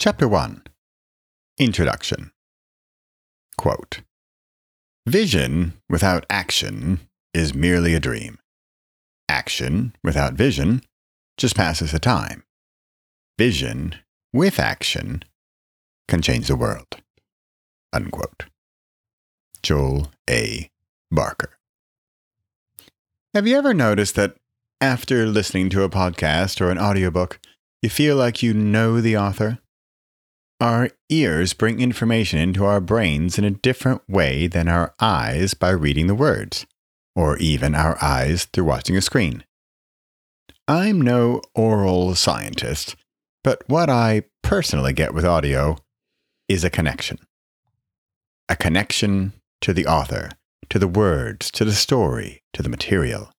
Chapter 1 Introduction Quote Vision without action is merely a dream. Action without vision just passes the time. Vision with action can change the world. Unquote. Joel A. Barker. Have you ever noticed that after listening to a podcast or an audiobook, you feel like you know the author? Our ears bring information into our brains in a different way than our eyes by reading the words, or even our eyes through watching a screen. I'm no aural scientist, but what I personally get with audio is a connection. A connection to the author, to the words, to the story, to the material.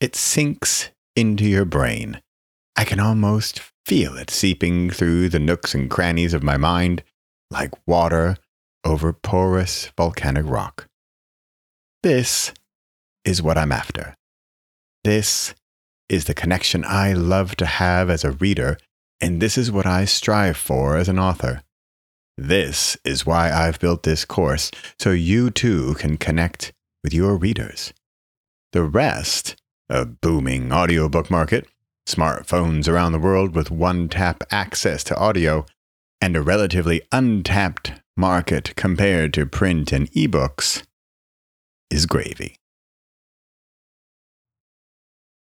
It sinks into your brain. I can almost feel it seeping through the nooks and crannies of my mind like water over porous volcanic rock. This is what I'm after. This is the connection I love to have as a reader, and this is what I strive for as an author. This is why I've built this course, so you too can connect with your readers. The rest, a booming audiobook market, smartphones around the world with one tap access to audio, and a relatively untapped market compared to print and ebooks, is gravy.